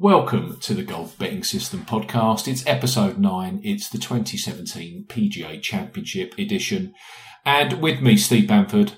Welcome to the Golf Betting System podcast. It's episode nine. It's the 2017 PGA Championship edition. And with me, Steve Bamford,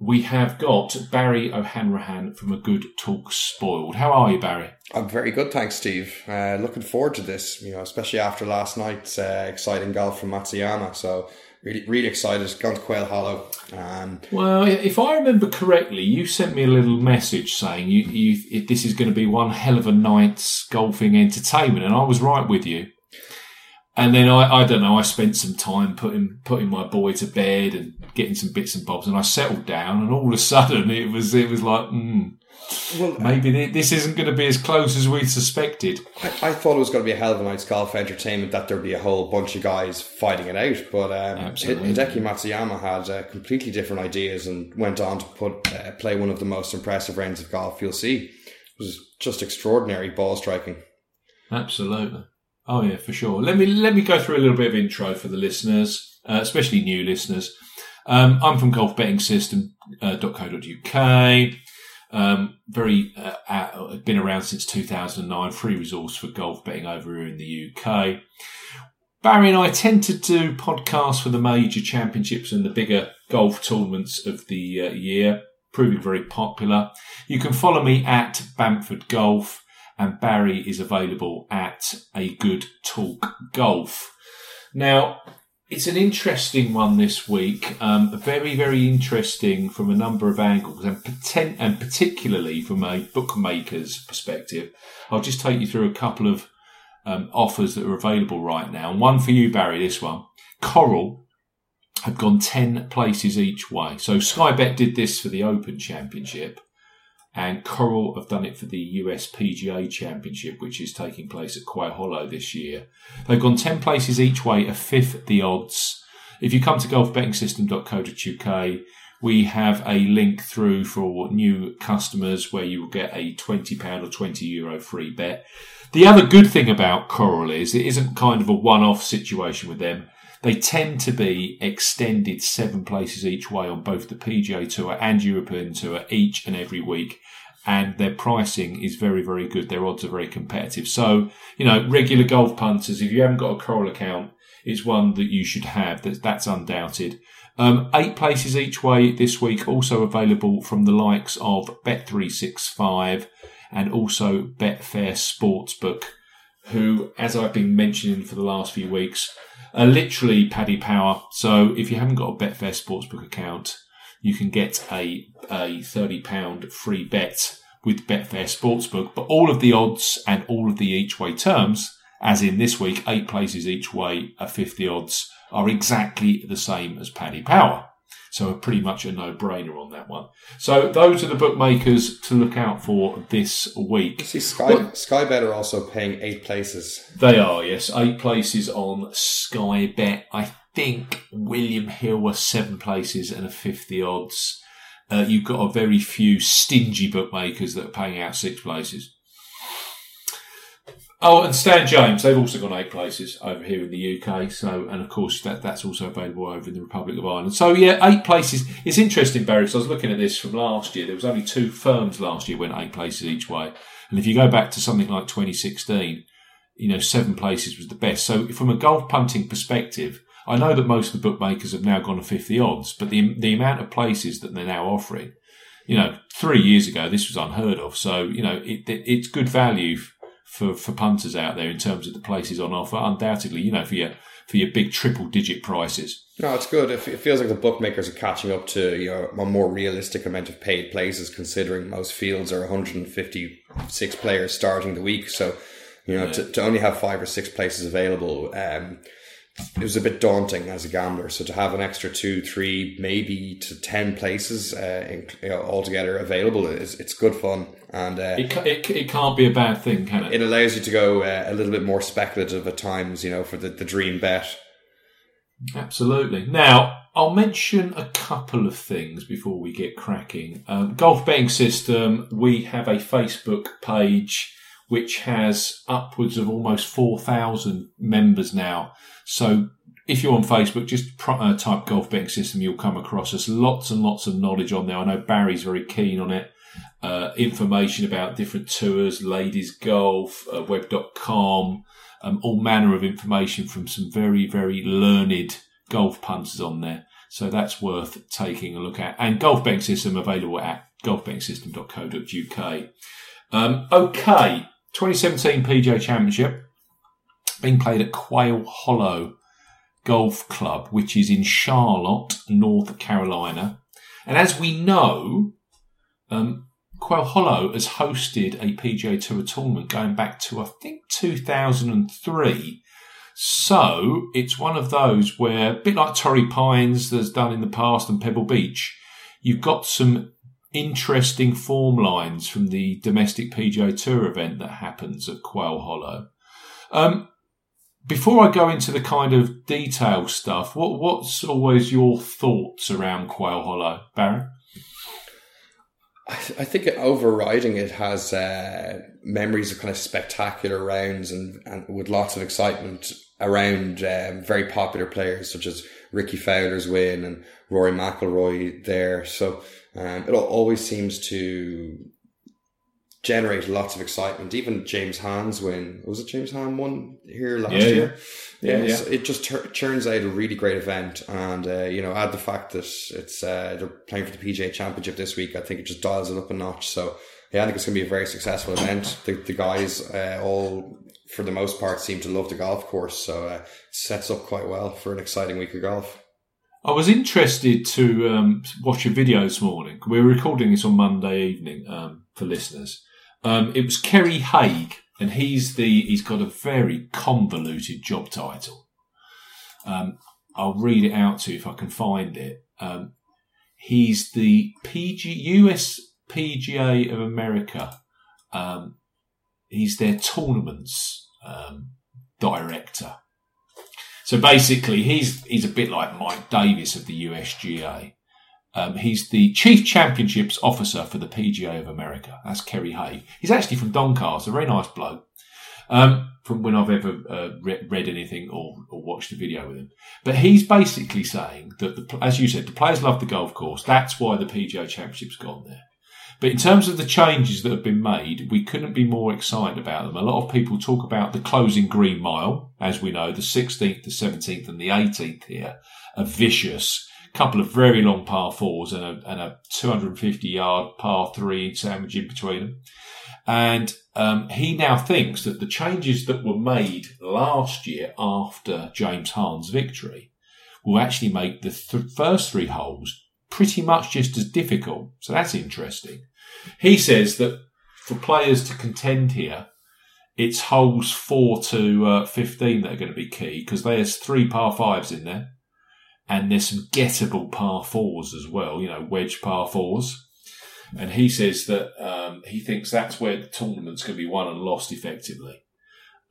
we have got Barry O'Hanrahan from A Good Talk Spoiled. How are you, Barry? I'm very good, thanks, Steve. Uh, looking forward to this, you know, especially after last night's uh, exciting golf from Matsuyama. So really, really excited. Gone to Quail Hollow. Um, Well, if I remember correctly, you sent me a little message saying you, you this is going to be one hell of a night's golfing entertainment, and I was right with you. And then I, I don't know, I spent some time putting putting my boy to bed and getting some bits and bobs, and I settled down, and all of a sudden it was it was like, mm, well, maybe thi- this isn't going to be as close as we suspected. I, I thought it was going to be a hell of a night's golf entertainment. That there'd be a whole bunch of guys fighting it out, but um. Hideki Matsuyama had uh, completely different ideas and went on to put uh, play one of the most impressive rounds of golf you'll see. It was just extraordinary ball striking. Absolutely. Oh yeah, for sure. Let me let me go through a little bit of intro for the listeners, uh, especially new listeners. Um, I'm from golfbettingsystem.co.uk. Um, very uh, uh, been around since 2009. Free resource for golf betting over here in the UK. Barry and I tend to do podcasts for the major championships and the bigger golf tournaments of the uh, year, proving very popular. You can follow me at Bamford Golf and Barry is available at a good talk golf. Now, it's an interesting one this week, um, very, very interesting from a number of angles and, poten- and particularly from a bookmaker's perspective. I'll just take you through a couple of um, offers that are available right now. And one for you, Barry, this one. Coral have gone 10 places each way. So Sky Bet did this for the Open Championship and Coral have done it for the US PGA Championship, which is taking place at Quail Hollow this year. They've gone 10 places each way, a fifth the odds. If you come to golfbettingsystem.co.uk, we have a link through for new customers where you will get a £20 or 20 euro free bet. The other good thing about Coral is it isn't kind of a one-off situation with them. They tend to be extended seven places each way on both the PGA Tour and European Tour each and every week. And their pricing is very, very good. Their odds are very competitive. So, you know, regular golf punters, if you haven't got a Coral account, it's one that you should have. That's, that's undoubted. Um, eight places each way this week, also available from the likes of Bet365 and also Betfair Sportsbook, who, as I've been mentioning for the last few weeks, literally Paddy Power. So if you haven't got a Betfair Sportsbook account, you can get a, a £30 free bet with Betfair Sportsbook. But all of the odds and all of the each way terms, as in this week, eight places each way, a 50 odds, are exactly the same as Paddy Power. So pretty much a no-brainer on that one. So those are the bookmakers to look out for this week. See, Sky Sky Bet are also paying eight places. They are, yes. Eight places on Sky Bet. I think William Hill was seven places and a 50 odds. Uh, you've got a very few stingy bookmakers that are paying out six places. Oh, and Stan James, they've also gone eight places over here in the UK. So, and of course, that, that's also available over in the Republic of Ireland. So, yeah, eight places. It's interesting, Barry, because I was looking at this from last year. There was only two firms last year went eight places each way. And if you go back to something like 2016, you know, seven places was the best. So, from a golf punting perspective, I know that most of the bookmakers have now gone to 50 odds, but the, the amount of places that they're now offering, you know, three years ago, this was unheard of. So, you know, it, it, it's good value for, for punters out there in terms of the places on offer. Undoubtedly, you know, for your, for your big triple digit prices. No, it's good. It it feels like the bookmakers are catching up to you know, a more realistic amount of paid places, considering most fields are 156 players starting the week. So, you know, to, to only have five or six places available, um, it was a bit daunting as a gambler. So to have an extra two, three, maybe to ten places uh, in, you know, altogether available is it's good fun, and uh, It, it, it can't be a bad thing, can it? it allows you to go uh, a little bit more speculative at times. You know, for the, the dream bet. Absolutely. Now, I'll mention a couple of things before we get cracking. Um, Golf Betting System, we have a Facebook page which has upwards of almost 4,000 members now. So if you're on Facebook, just uh, type Golf Betting System, you'll come across us. Lots and lots of knowledge on there. I know Barry's very keen on it. uh, information about different tours, ladies golf, uh, web.com, um, all manner of information from some very, very learned golf punters on there. So that's worth taking a look at. And golf betting system available at golfbettingsystem.co.uk. Um, okay, 2017 PGA Championship being played at Quail Hollow Golf Club, which is in Charlotte, North Carolina. And as we know, um, Quail Hollow has hosted a PGA Tour tournament going back to, I think, 2003. So it's one of those where, a bit like Torrey Pines has done in the past and Pebble Beach, you've got some interesting form lines from the domestic PGA Tour event that happens at Quail Hollow. Um, before I go into the kind of detail stuff, what what's always your thoughts around Quail Hollow, Barry? I, I think overriding it has uh, memories of kind of spectacular rounds and, and with lots of excitement around um, very popular players such as Rickie Fowler's win and Rory McIlroy there. So um, it always seems to generate lots of excitement. Even James Hahn's, win was it James Hahn won here last yeah, year? Yeah, yeah. So it just tur- turns out a really great event, and uh, you know, add the fact that it's uh, they're playing for the PGA Championship this week. I think it just dials it up a notch. So yeah, I think it's going to be a very successful event. The, the guys uh, all, for the most part, seem to love the golf course, so uh, it sets up quite well for an exciting week of golf. I was interested to um, watch a video this morning. We were recording this on Monday evening um, for listeners. Um, it was Kerry Haigh, and he's the he's got a very convoluted job title. Um, I'll read it out to you if I can find it. Um, he's the PG US PGA of America. Um, he's their tournaments director. So basically, he's he's a bit like Mike Davis of the USGA. Um, he's the Chief Championships Officer for the PGA of America. That's Kerry Haigh. He's actually from Doncaster, a very nice bloke. Um, from when I've ever uh, re- read anything or, or, watched a video with him. But he's basically saying that, the, as you said, the players love the golf course. That's why the PGA Championship's gone there. But in terms of the changes that have been made, we couldn't be more excited about them. A lot of people talk about the closing green mile. As we know, the 16th, the 17th and the 18th here are vicious couple of very long par fours and a, and a 250 yard par three sandwich in between them. And um, he now thinks that the changes that were made last year after James Hahn's victory will actually make the th- first three holes pretty much just as difficult. So that's interesting. He says that for players to contend here, it's holes four to uh, 15 that are going to be key because there's three par fives in there and there's some gettable par fours as well, you know, wedge par fours. And he says that um, he thinks that's where the tournament's going to be won and lost effectively.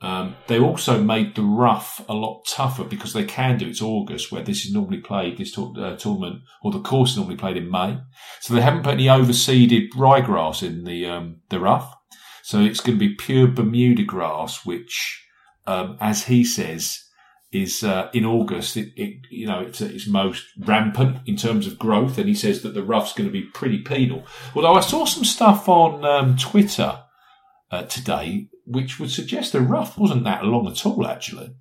Um, they also made the rough a lot tougher because they can do. It's August where this is normally played, this uh, tournament, or the course is normally played in May. So they haven't put any overseeded ryegrass in the, um, the rough. So it's going to be pure Bermuda grass, which, um, as he says, is uh, in August. It, it, you know it's, it's most rampant in terms of growth, and he says that the rough's going to be pretty penal. Although I saw some stuff on um, Twitter uh, today which would suggest the rough wasn't that long at all. Actually,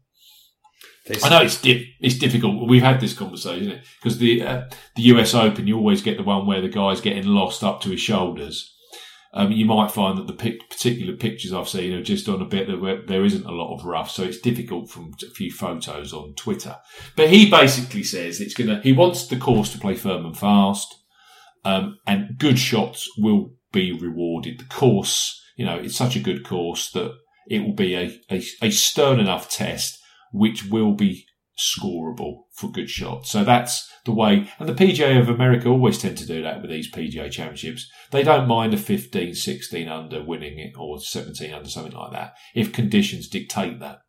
I know it's di- it's difficult. We've had this conversation because the uh, the US Open, you always get the one where the guy's getting lost up to his shoulders. Um, you might find that the pic- particular pictures I've seen are just on a bit that where there isn't a lot of rough, so it's difficult from a few photos on Twitter. But he basically says it's gonna. He wants the course to play firm and fast, um, and good shots will be rewarded. The course, you know, it's such a good course that it will be a, a, a stern enough test which will be scoreable for good shots. So that's the way. And the PGA of America always tend to do that with these PGA championships. They don't mind a 15, 16 under winning it or 17 under, something like that, if conditions dictate that.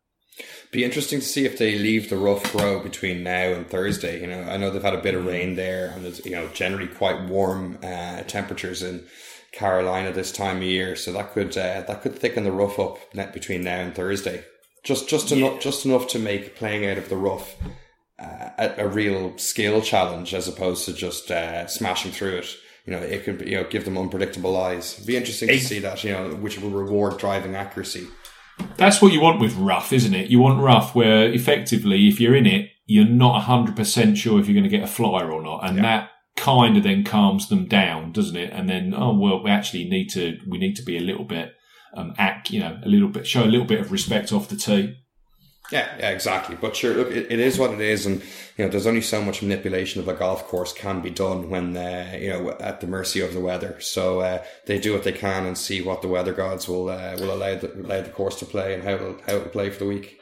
Be interesting to see if they leave the rough grow between now and Thursday. You know, I know they've had a bit of rain there, and there's you know generally quite warm uh, temperatures in Carolina this time of year, so that could uh, that could thicken the rough up net between now and Thursday. Just just yeah. enough just enough to make playing out of the rough uh, a, a, real skill challenge as opposed to just uh, smashing through it. you know, it could be, you know give them unpredictable lies. It'd be interesting to see that, you know, which will reward driving accuracy. That's what you want with rough, isn't it? You want rough where effectively, if you're in it, you're not 100% sure if you're going to get a flyer or not. And yeah. that kind of then calms them down, doesn't it? And then, oh, well, we actually need to, we need to be a little bit, um, act, you know, a little bit, show a little bit of respect off the tee. Yeah, yeah, exactly. But sure, look, it, it is what it is, and you know, there's only so much manipulation of a golf course can be done when uh, you know at the mercy of the weather. So uh, they do what they can and see what the weather gods will uh, will allow the, allow the course to play and how it'll, how it'll play for the week.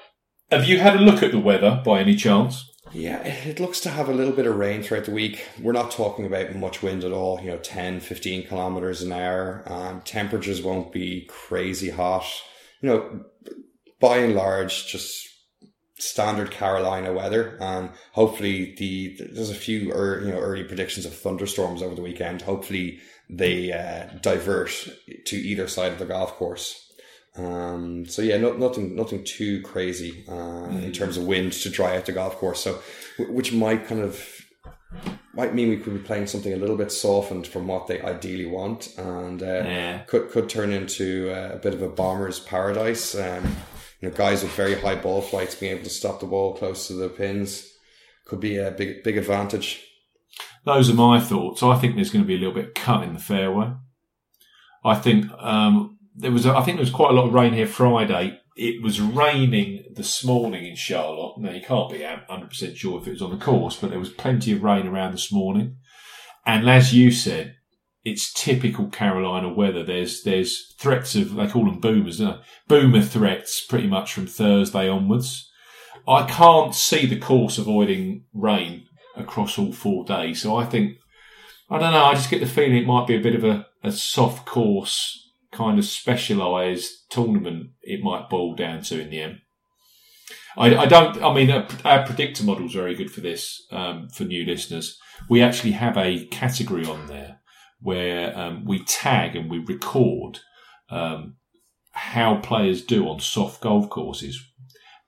Have you had a look at the weather by any chance? Yeah, it looks to have a little bit of rain throughout the week. We're not talking about much wind at all, you know, 10, 15 kilometers an hour. Um, temperatures won't be crazy hot. You know, by and large, just standard Carolina weather, and hopefully the there's a few er, you know early predictions of thunderstorms over the weekend. Hopefully they uh, divert to either side of the golf course. Um, so yeah, no, nothing nothing too crazy uh, mm. in terms of wind to dry out the golf course. So which might kind of might mean we could be playing something a little bit softened from what they ideally want, and uh, yeah. could could turn into uh, a bit of a bomber's paradise. Um, you know, guys with very high ball flights being able to stop the ball close to the pins could be a big big advantage. Those are my thoughts. I think there's going to be a little bit cut in the fairway. I think um, there was I think there was quite a lot of rain here Friday. It was raining this morning in Charlotte. Now you can't be 100 percent sure if it was on the course, but there was plenty of rain around this morning. And as you said, it's typical Carolina weather. There's there's threats of they call them boomers? Boomer threats pretty much from Thursday onwards. I can't see the course avoiding rain across all four days. So I think I don't know. I just get the feeling it might be a bit of a, a soft course kind of specialised tournament. It might boil down to in the end. I, I don't. I mean, our, predictor model is very good for this. Um, for new listeners, we actually have a category on there where um, we tag and we record um, how players do on soft golf courses.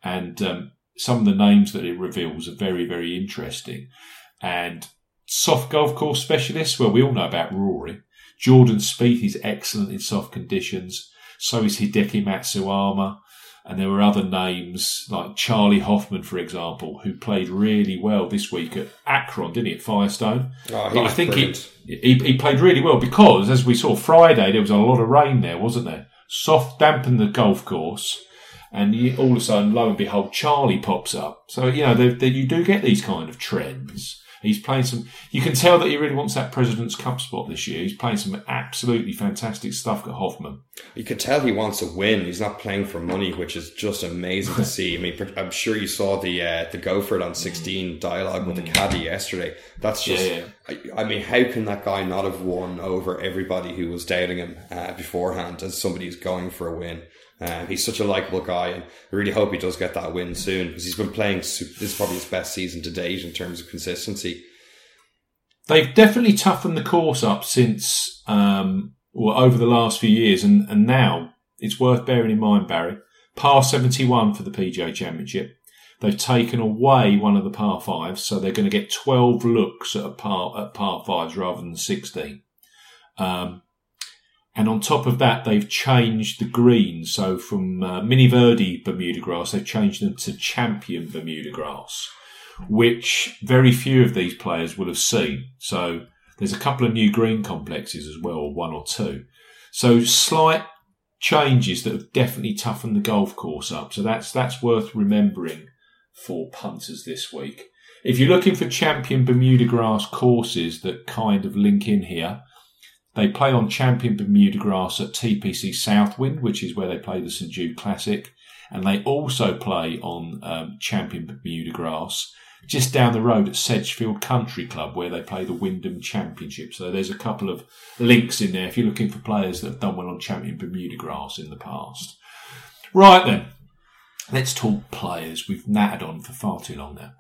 And um, some of the names that it reveals are very, very interesting. And soft golf course specialists, well, we all know about Rory. Jordan Spieth is excellent in soft conditions. So is Hideki Matsuyama. And there were other names like Charley Hoffman, for example, who played really well this week at Akron, didn't he, at Firestone? Oh, I think he, he, he played really well because, as we saw Friday, there was a lot of rain there, wasn't there? Soft dampened the golf course, and you, all of a sudden, lo and behold, Charlie pops up. So you know, they, they, you do get these kind of trends. He's playing some. You can tell that he really wants that President's Cup spot this year. He's playing some absolutely fantastic stuff at Hoffman. You could tell he wants to win. He's not playing for money, which is just amazing to see. I mean, I'm sure you saw the uh, the go for it on 16 dialogue with the caddy yesterday. That's just. Yeah, yeah. I, I, mean, how can that guy not have won over everybody who was doubting him uh, beforehand as somebody who's going for a win? Um, he's such a likable guy, and I really hope he does get that win soon because he's been playing. This is probably his best season to date in terms of consistency. They've definitely toughened the course up since, um, well, over the last few years, and, and now it's worth bearing in mind, Barry. Par 71 for the PGA Championship. They've taken away one of the par fives, so they're going to get 12 looks at par, at par fives rather than 16. Um, and on top of that, they've changed the greens. So from uh, Mini Verde Bermuda grass, they've changed them to Champion Bermuda grass, which very few of these players will have seen. So there's a couple of new green complexes as well, one or two. So slight changes that have definitely toughened the golf course up. So that's that's worth remembering for punters this week. If you're looking for champion Bermuda grass courses that kind of link in here, they play on champion Bermuda grass at TPC Southwind, which is where they play the St Jude Classic. And they also play on um, champion Bermuda grass just down the road at Sedgefield Country Club, where they play the Wyndham Championship. So there's a couple of links in there if you're looking for players that have done well on champion Bermuda grass in the past. Right then, let's talk players. We've nattered on for far too long now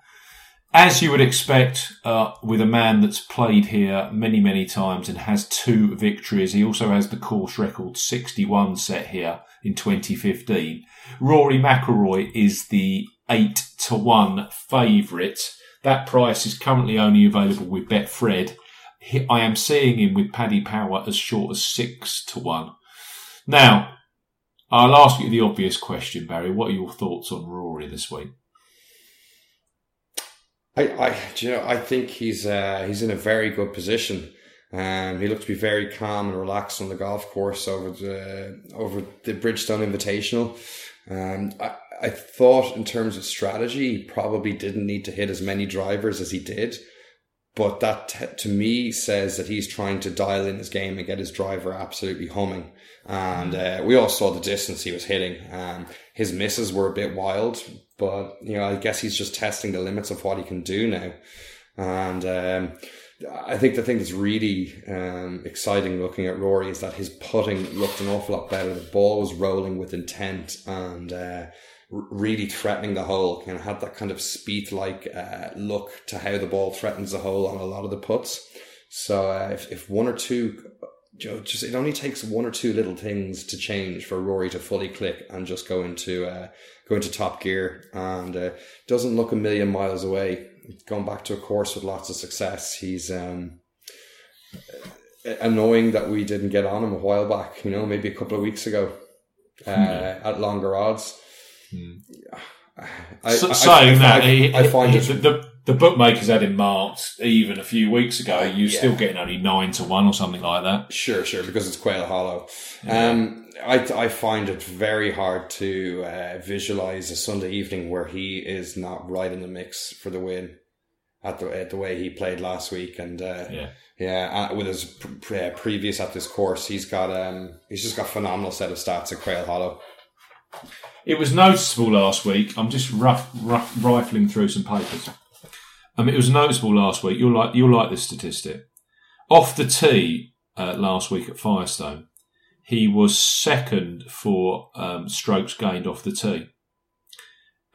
as you would expect, uh, with a man that's played here many, many times and has two victories, he also has the course record 61 set here in 2015. Rory McIlroy is the 8 to 1 favourite. That price is currently only available with Betfred. I am seeing him with Paddy Power as short as six to one. Now, I'll ask you the obvious question, Barry. What are your thoughts on Rory this week? I, I, you know, I think he's uh, he's in a very good position. Um, he looked to be very calm and relaxed on the golf course over the over the Bridgestone Invitational. Um, I, I thought in terms of strategy, he probably didn't need to hit as many drivers as he did. But that to me says that he's trying to dial in his game and get his driver absolutely humming. And uh, we all saw the distance he was hitting. Um, his misses were a bit wild, but you know I guess he's just testing the limits of what he can do now. And um, I think the thing that's really um, exciting looking at Rory is that his putting looked an awful lot better. The ball was rolling with intent and uh, really threatening the hole. Of had that kind of speed like uh, look to how the ball threatens the hole on a lot of the puts. So uh, if, if one or two, know, just it only takes one or two little things to change for Rory to fully click and just go into uh, go into top gear, and uh, doesn't look a million miles away. Going back to a course with lots of success, he's um, annoying that we didn't get on him a while back. You know, maybe a couple of weeks ago uh, mm-hmm. at longer odds. Mm. I, so, I, saying I, that, I, I find it, the, the bookmakers had him marked even a few weeks ago. You're yeah. still getting only nine to one or something like that. Sure, sure, because it's Quail Hollow. Yeah. Um, I, I find it very hard to uh, visualize a Sunday evening where he is not right in the mix for the win at the at the way he played last week and uh, yeah yeah uh, with his pre- uh, previous at this course he's got um he's just got phenomenal set of stats at Quail Hollow. It was noticeable last week. I'm just rough, rough rifling through some papers. I mean, it was noticeable last week. You'll like you'll like this statistic. Off the tee uh, last week at Firestone, he was second for um, strokes gained off the tee,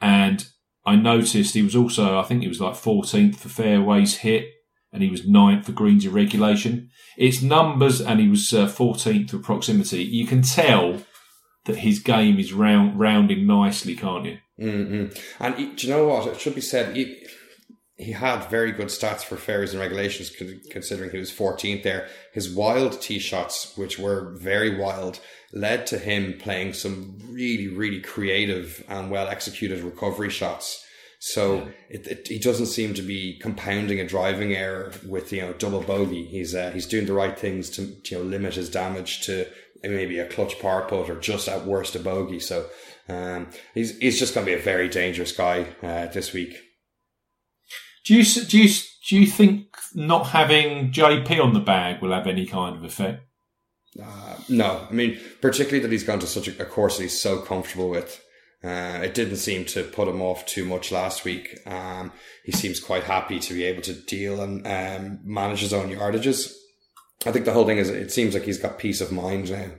and I noticed he was also I think he was like 14th for fairways hit, and he was ninth for greens in regulation. It's numbers, and he was uh, 14th for proximity. You can tell that his game is round rounding nicely, can't you? Mm-hmm. And do you know what? It should be said. He, he had very good stats for fairways and regulations, considering he was 14th there. His wild tee shots, which were very wild, led to him playing some really, really creative and well executed recovery shots. So yeah. it, it, he doesn't seem to be compounding a driving error with you know double bogey. He's uh, he's doing the right things to you know limit his damage to maybe a clutch par putt or just at worst a bogey. So um, he's he's just going to be a very dangerous guy uh, this week. Do you do you do you think not having JP on the bag will have any kind of effect? Uh, no, I mean particularly that he's gone to such a, a course that he's so comfortable with. Uh, it didn't seem to put him off too much last week. Um, he seems quite happy to be able to deal and um, manage his own yardages. I think the whole thing is it seems like he's got peace of mind now.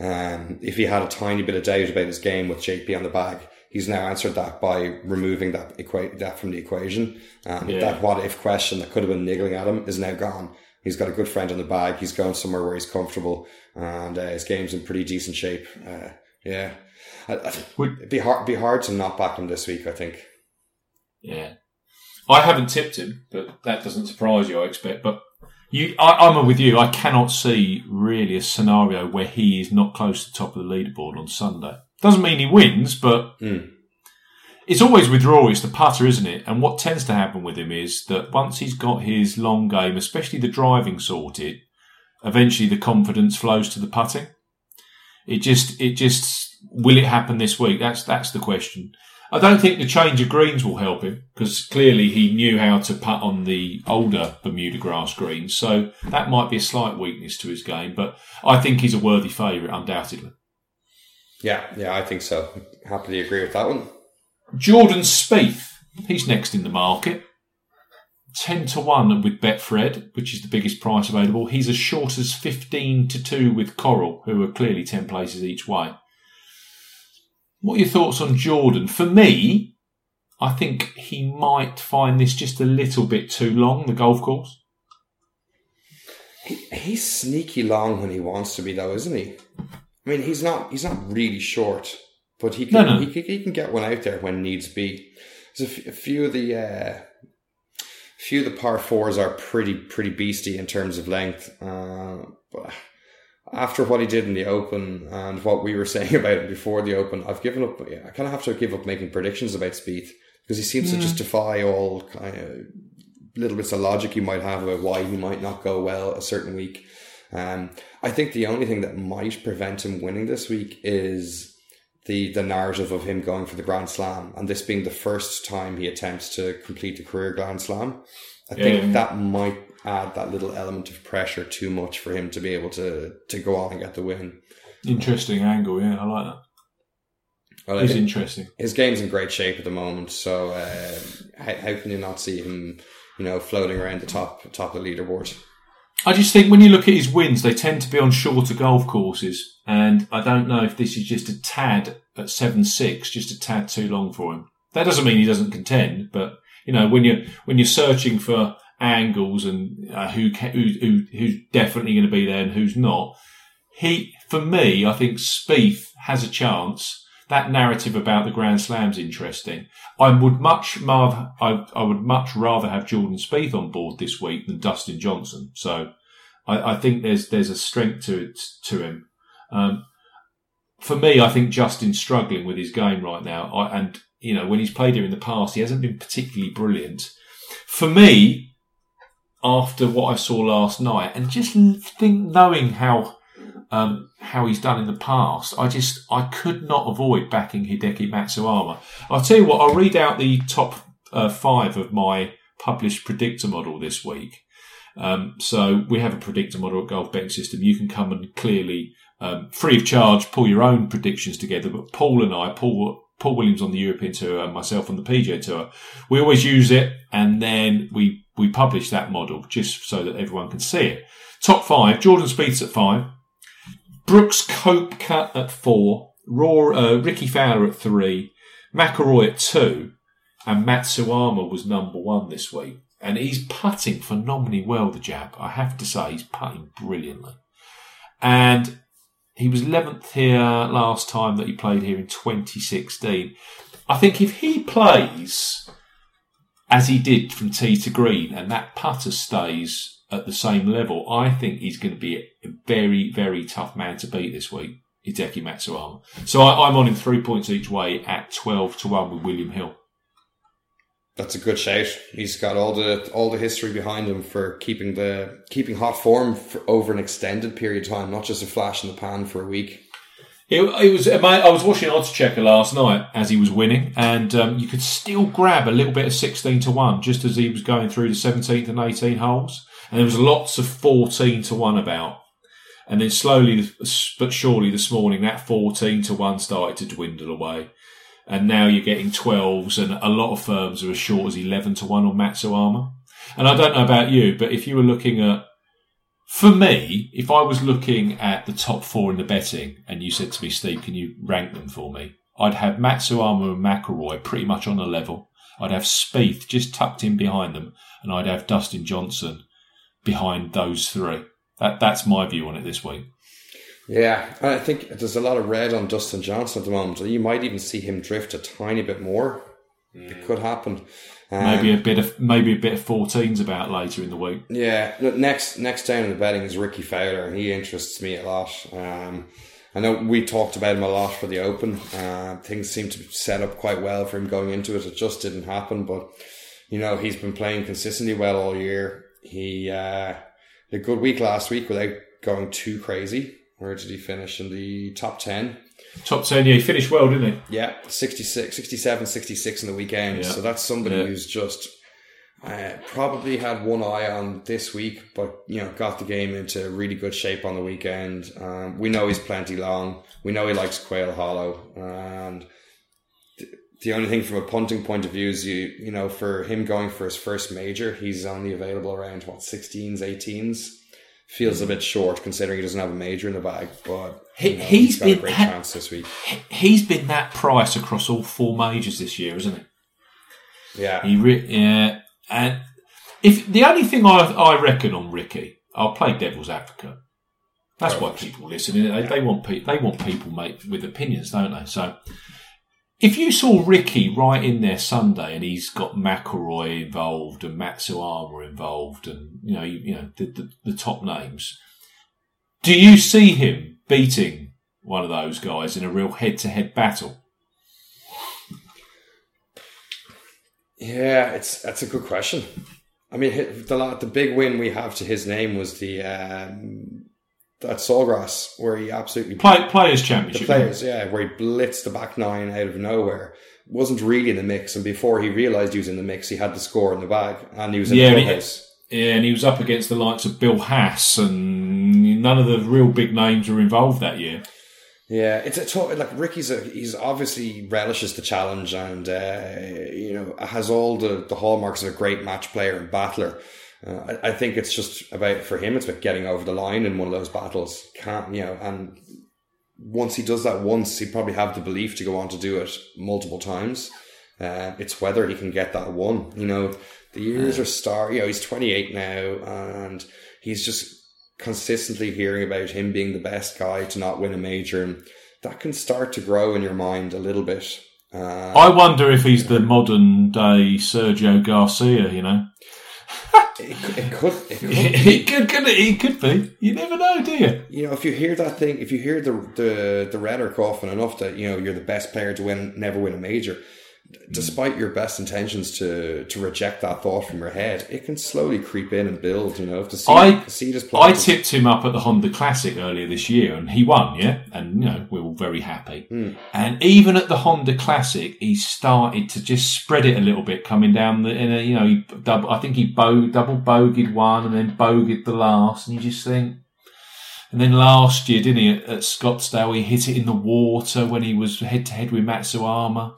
Um, if he had a tiny bit of doubt about his game with JP on the bag, he's now answered that by removing that equa- that from the equation. Um, yeah. That what if question that could have been niggling at him is now gone. He's got a good friend in the bag. He's going somewhere where he's comfortable, and uh, his game's in pretty decent shape. Uh, yeah, I, I, it'd be hard be hard to not back him this week. I think. Yeah, I haven't tipped him, but that doesn't surprise you. I expect, but you, I, am with you. I cannot see really a scenario where he is not close to the top of the leaderboard on Sunday. Doesn't mean he wins, but mm. it's always with Rory. It's the putter, isn't it? And what tends to happen with him is that once he's got his long game, especially the driving sorted, eventually the confidence flows to the putting. It just, it just, will it happen this week? That's, that's the question. I don't think the change of greens will help him because clearly he knew how to putt on the older Bermuda grass greens. So that might be a slight weakness to his game, but I think he's a worthy favourite, undoubtedly. Yeah, yeah, I think so. Happily agree with that one. Jordan Spieth, he's next in the market. 10 to 1 with Betfred, which is the biggest price available. He's as short as 15 to 2 with Coral, who are clearly 10 places each way. What are your thoughts on Jordan? For me, I think he might find this just a little bit too long, the golf course. He, he's sneaky long when he wants to be, though, isn't he? I mean, he's not he's not really short, but he can, no, no. He, can, he can get one out there when needs be. There's a, f- a few of the uh, few of the par fours are pretty pretty beasty in terms of length. Uh, but after what he did in the Open and what we were saying about him before the Open, I've given up. I kind of have to give up making predictions about Spieth because he seems mm. to just defy all kind of little bits of logic you might have about why he might not go well a certain week. Um, I think the only thing that might prevent him winning this week is the the narrative of him going for the Grand Slam and this being the first time he attempts to complete the career Grand Slam. I yeah, think that might add that little element of pressure too much for him to be able to to go on and get the win. Interesting angle, yeah, I like that. Well, it's interesting. His game's in great shape at the moment, so uh, how, how can you not see him, you know, floating around the top top of the leaderboard? I just think when you look at his wins, they tend to be on shorter golf courses, and I don't know if this is just a tad at seven six, just a tad too long for him. That doesn't mean he doesn't contend, but you know when you're when you're searching for angles and uh, who, who who who's definitely going to be there and who's not, he for me, I think Spieth has a chance. That narrative about the Grand Slam's interesting. I would much rather, I, I would much rather have Jordan Spieth on board this week than Dustin Johnson. So I, I think there's there's a strength to to him. Um, for me, I think Justin's struggling with his game right now. I, and you know, when he's played here in the past, he hasn't been particularly brilliant. For me, after what I saw last night, and just think knowing how um, how he's done in the past, I just I could not avoid backing Hideki Matsuyama. I'll tell you what, I'll read out the top uh, five of my published predictor model this week. Um, so we have a predictor model at Golf Betting System. You can come and clearly, um, free of charge, pull your own predictions together. But Paul and I, Paul Paul Williams on the European Tour and myself on the PGA Tour, we always use it and then we we publish that model just so that everyone can see it. Top five: Jordan Spieth at five, Brooks Koepka at four, Raw, uh, Rickie Fowler at three, McIlroy at two, and Matsuyama was number one this week. And he's putting phenomenally well, the jab. I have to say, he's putting brilliantly. And he was 11th here last time that he played here in 2016. I think if he plays as he did from tee to green and that putter stays at the same level, I think he's going to be a very, very tough man to beat this week, Hideki Matsuyama. So I, am on him three points each way at 12 to 1 with William Hill. That's a good shout. He's got all the all the history behind him for keeping the keeping hot form for over an extended period of time, not just a flash in the pan for a week. It, it was. I was watching Oddschecker last night as he was winning, and um, you could still grab a little bit of sixteen to one just as he was going through the seventeenth and eighteen holes and there was lots of 14 to 1 about. And then slowly but surely this morning, that 14 to 1 started to dwindle away. And now you're getting 12s, and a lot of firms are as short as 11 to 1 on Matsuyama. And I don't know about you, but if you were looking at, for me, if I was looking at the top four in the betting, and you said to me, Steve, can you rank them for me? I'd have Matsuyama and McIlroy pretty much on a level. I'd have Spieth just tucked in behind them, and I'd have Dustin Johnson behind those three. That that's my view on it this week. Yeah, I think there's a lot of red on Dustin Johnson at the moment. You might even see him drift a tiny bit more. Mm. It could happen. Um, maybe a bit of maybe a bit of 14s about later in the week. Yeah, next next down in the betting is Rickie Fowler, and he interests me a lot. Um, I know we talked about him a lot for the Open. Uh, things seem to set up quite well for him going into it. It just didn't happen, but you know he's been playing consistently well all year. He uh, a good week last week without going too crazy. Where did he finish in the top 10? Top 10, yeah, he finished well, didn't he? Yeah, 66, 67, 66 in the weekend. Yeah. So that's somebody yeah. who's just uh, probably had one eye on this week, but you know, got the game into really good shape on the weekend. Um, we know he's plenty long. We know he likes Quail Hollow, and the only thing from a punting point of view is you you know for him going for his first major, he's only available around what 16s, 18s. Feels a bit short considering he doesn't have a major in the bag, but he, know, he's, he's been a great ha- chance this week. He's been that price across all four majors this year, isn't he? Yeah, he re- yeah, and if the only thing I I reckon on Rickie I'll play devil's advocate. That's why people listen. They, they want people. They want people, mate, with opinions, don't they? So if you saw Rickie right in there Sunday and he's got McIlroy involved and Matsuyama involved and, you know, you, you know, the, the, the top names, do you see him beating one of those guys in a real head to head battle? Yeah, it's that's a good question. I mean, the the big win we have to his name was the um, that Sawgrass where he absolutely Play, players championship. The players, yeah, where he blitzed the back nine out of nowhere. Wasn't really in the mix, and before he realised he was in the mix, he had the score in the bag, and he was in yeah, the clubhouse. Yeah, and he was up against the likes of Bill Haas, and none of the real big names were involved that year. Yeah, it's a tough, like Rickie's a, he's obviously relishes the challenge and uh, you know has all the, the hallmarks of a great match player and battler. Uh, I, I, think it's just about for him. It's about getting over the line in one of those battles. Can't you know? And once he does that once, he probably have the belief to go on to do it multiple times. Uh, it's whether he can get that one. You know, the years are star. You know, he's twenty eight now, and he's just consistently hearing about him being the best guy to not win a major, and that can start to grow in your mind a little bit. Uh, I wonder if he's the modern day Sergio Garcia. You know. It, could, it could. It could, it could, could, it could be. You never know, do you? You know, if you hear that thing, if you hear the the the rhetoric often enough that you know you're the best player to win, never win a major, despite your best intentions to to reject that thought from your head, it can slowly creep in and build. You know, if the seed, I the seed is planted. I tipped him up at the Honda Classic earlier this year, and he won. Yeah, and you know we were all very happy. Mm. And even at the Honda Classic, he started to just spread it a little bit, coming down the. In a, you know, he double, I think he double bogeyed one and then bogeyed the last, and you just think. And then last year, didn't he, at, at Scottsdale, he hit it in the water when he was head to head with Matsuyama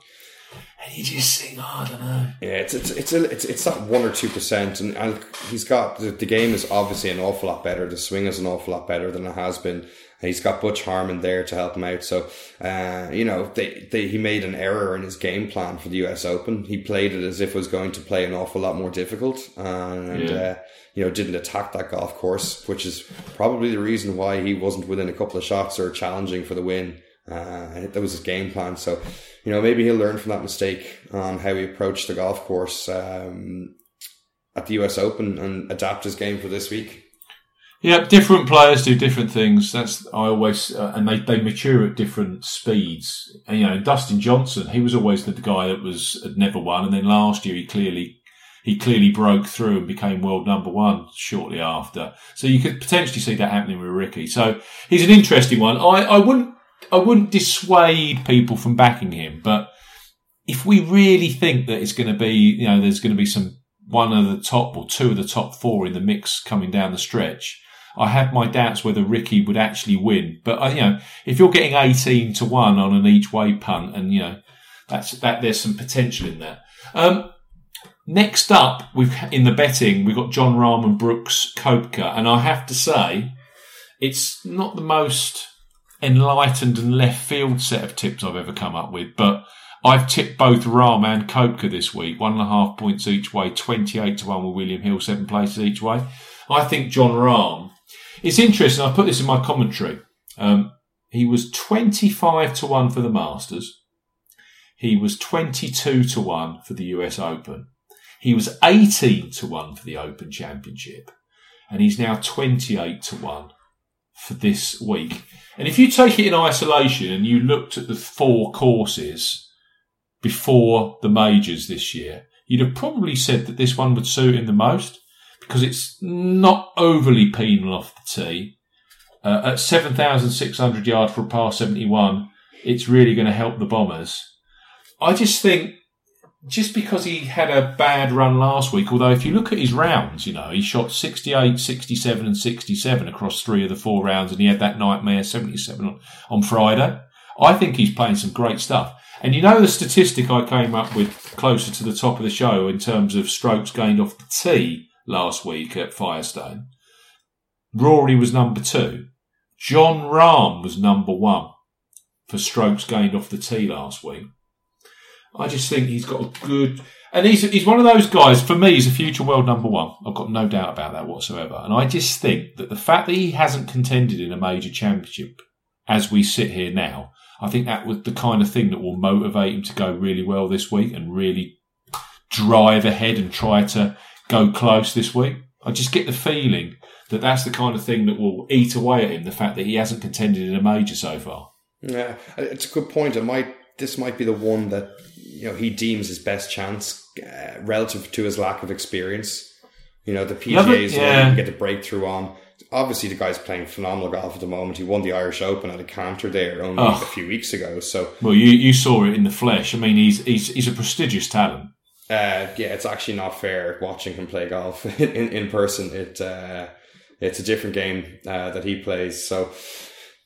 and you just think, oh, I don't know. Yeah, it's it's it's a, it's, it's that one or two percent, and, and he's got the, the, game is obviously an awful lot better. The swing is an awful lot better than it has been. He's got Butch Harmon there to help him out. So, uh, you know, they, they, he made an error in his game plan for the US Open. He played it as if it was going to play an awful lot more difficult, and yeah. uh, you know, didn't attack that golf course, which is probably the reason why he wasn't within a couple of shots or challenging for the win. Uh, that was his game plan. So, you know, maybe he'll learn from that mistake on how he approached the golf course um, at the US Open and adapt his game for this week. Yeah, different players do different things. That's I always uh, and they, they mature at different speeds. And, you know, Dustin Johnson, he was always the guy that was had never won, and then last year he clearly he clearly broke through and became world number one shortly after. So you could potentially see that happening with Rickie. So he's an interesting one. I, I wouldn't I wouldn't dissuade people from backing him, but if we really think that it's going to be, you know, there's going to be some one of the top or two of the top four in the mix coming down the stretch, I have my doubts whether Rickie would actually win. But uh, you know, if you're getting eighteen to one on an each way punt, and you know, that's that there's some potential in that. Um, next up, we've in the betting we've got Jon Rahm and Brooks Koepka, and I have to say, it's not the most enlightened and left field set of tips I've ever come up with, but I've tipped both Rahm and Koepka this week, one and a half points each way, 28 to 1 with William Hill, seven places each way. I think Jon Rahm, it's interesting, I put this in my commentary. Um, he was 25 to 1 for the Masters. He was 22 to 1 for the US Open. He was 18 to 1 for the Open Championship. And he's now 28 to 1 for this week. And if you take it in isolation and you looked at the four courses before the majors this year, you'd have probably said that this one would suit him the most because it's not overly penal off the tee. Uh, at 7,600 yards for a par 71, it's really going to help the Bombers. I just think just because he had a bad run last week, although if you look at his rounds, you know, he shot 68, 67 and 67 across three of the four rounds and he had that nightmare 77 on, on Friday. I think he's playing some great stuff. And you know the statistic I came up with closer to the top of the show in terms of strokes gained off the tee last week at Firestone? Rory was number two. Jon Rahm was number one for strokes gained off the tee last week. I just think he's got a good, and he's he's one of those guys. For me, he's a future world number one. I've got no doubt about that whatsoever. And I just think that the fact that he hasn't contended in a major championship as we sit here now, I think that was the kind of thing that will motivate him to go really well this week and really drive ahead and try to go close this week. I just get the feeling that that's the kind of thing that will eat away at him. The fact that he hasn't contended in a major so far. Yeah, it's a good point. It might this might be the one that you know he deems his best chance uh, relative to his lack of experience. You know, the PGA is yeah. where you get the breakthrough on. Obviously, the guy's playing phenomenal golf at the moment. He won the Irish Open at a canter there only oh. a few weeks ago. So, well, you you saw it in the flesh. I mean, he's he's he's a prestigious talent. Uh, yeah, it's actually not fair watching him play golf in, in person. It uh, it's a different game uh, that he plays. So,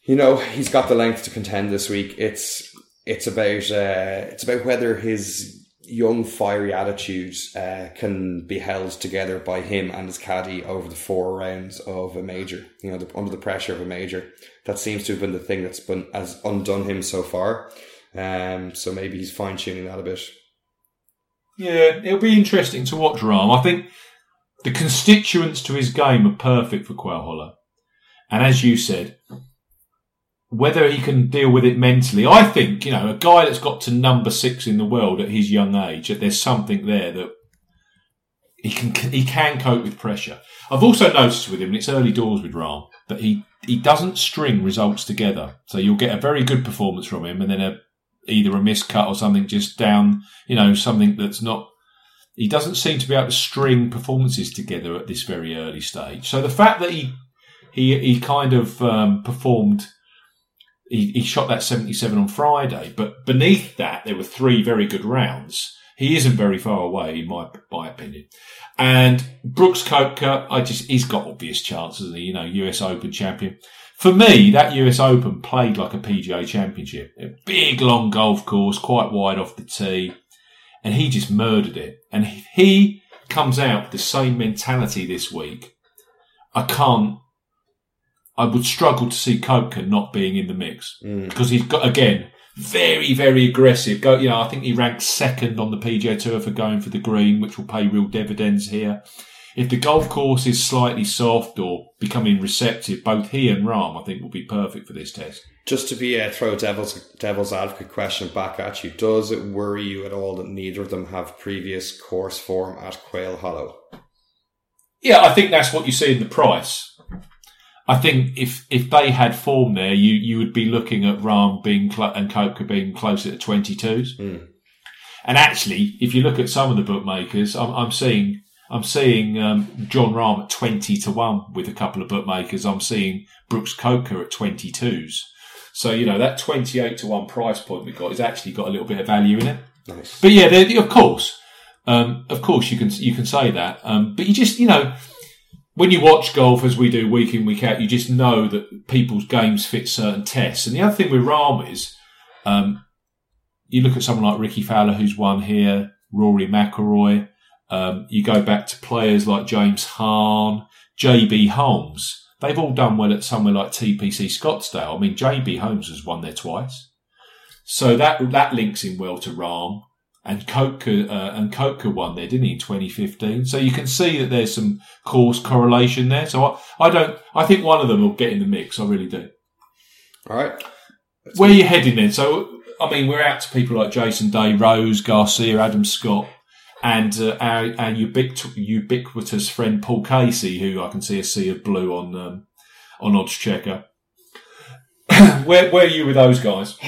you know, he's got the length to contend this week. It's it's about uh, it's about whether his young fiery attitude uh, can be held together by him and his caddy over the four rounds of a major. You know, the, under the pressure of a major. That seems to have been the thing that's been has undone him so far. Um, so maybe he's fine tuning that a bit. Yeah, it'll be interesting to watch Rahm. I think the constituents to his game are perfect for Quail Hollow. And as you said, whether he can deal with it mentally, I think, you know, a guy that's got to number six in the world at his young age, that there's something there that he can, he can cope with pressure. I've also noticed with him, and it's early doors with Rahm, that he, he doesn't string results together. So you'll get a very good performance from him and then a, either a miscut or something just down, you know, something that's not, he doesn't seem to be able to string performances together at this very early stage. So the fact that he, he, he kind of, um, performed he, he shot that 77 on Friday, but beneath that, there were three very good rounds. He isn't very far away, in my, my opinion. And Brooks Koepka, I just, he's got obvious chances, you know, US Open champion. For me, that US Open played like a PGA championship. A big, long golf course, quite wide off the tee. And he just murdered it. And he comes out with the same mentality this week. I can't I would struggle to see Koepka not being in the mix mm. because he's got again very very aggressive. Go, you know, I think he ranks second on the PGA Tour for going for the green, which will pay real dividends here. If the golf course is slightly soft or becoming receptive, both he and Rahm, I think, will be perfect for this test. Just to be a throw devil's devil's advocate question back at you, does it worry you at all that neither of them have previous course form at Quail Hollow? Yeah, I think that's what you see in the price. I think if if they had form there, you you would be looking at Rahm being cl- and Koepka being closer to twenty twos. Mm. And actually, if you look at some of the bookmakers, I'm, I'm seeing I'm seeing um, Jon Rahm at twenty to one with a couple of bookmakers. I'm seeing Brooks Koepka at twenty twos. So you know that twenty eight to one price point we got has actually got a little bit of value in it. Nice. But yeah, of course, um, of course you can you can say that. Um, but you just you know when you watch golf as we do week in, week out, you just know that people's games fit certain tests. And the other thing with Rahm is, um, you look at someone like Rickie Fowler, who's won here, Rory McIlroy. Um, you go back to players like James Hahn, JB Holmes. They've all done well at somewhere like TPC Scottsdale. I mean, JB Holmes has won there twice. So that, that links in well to Rahm and Koepka uh, and Koepka won there, didn't he, in 2015? So you can see that there's some course correlation there. So I, I don't. I think one of them will get in the mix. I really do. All right. That's Where are you heading then? So I mean, we're out to people like Jason Day, Rose Garcia, Adam Scott, and uh, our, our ubiqu- ubiquitous friend Paul Casey, who I can see a sea of blue on um, on Oddschecker. where where are you with those guys?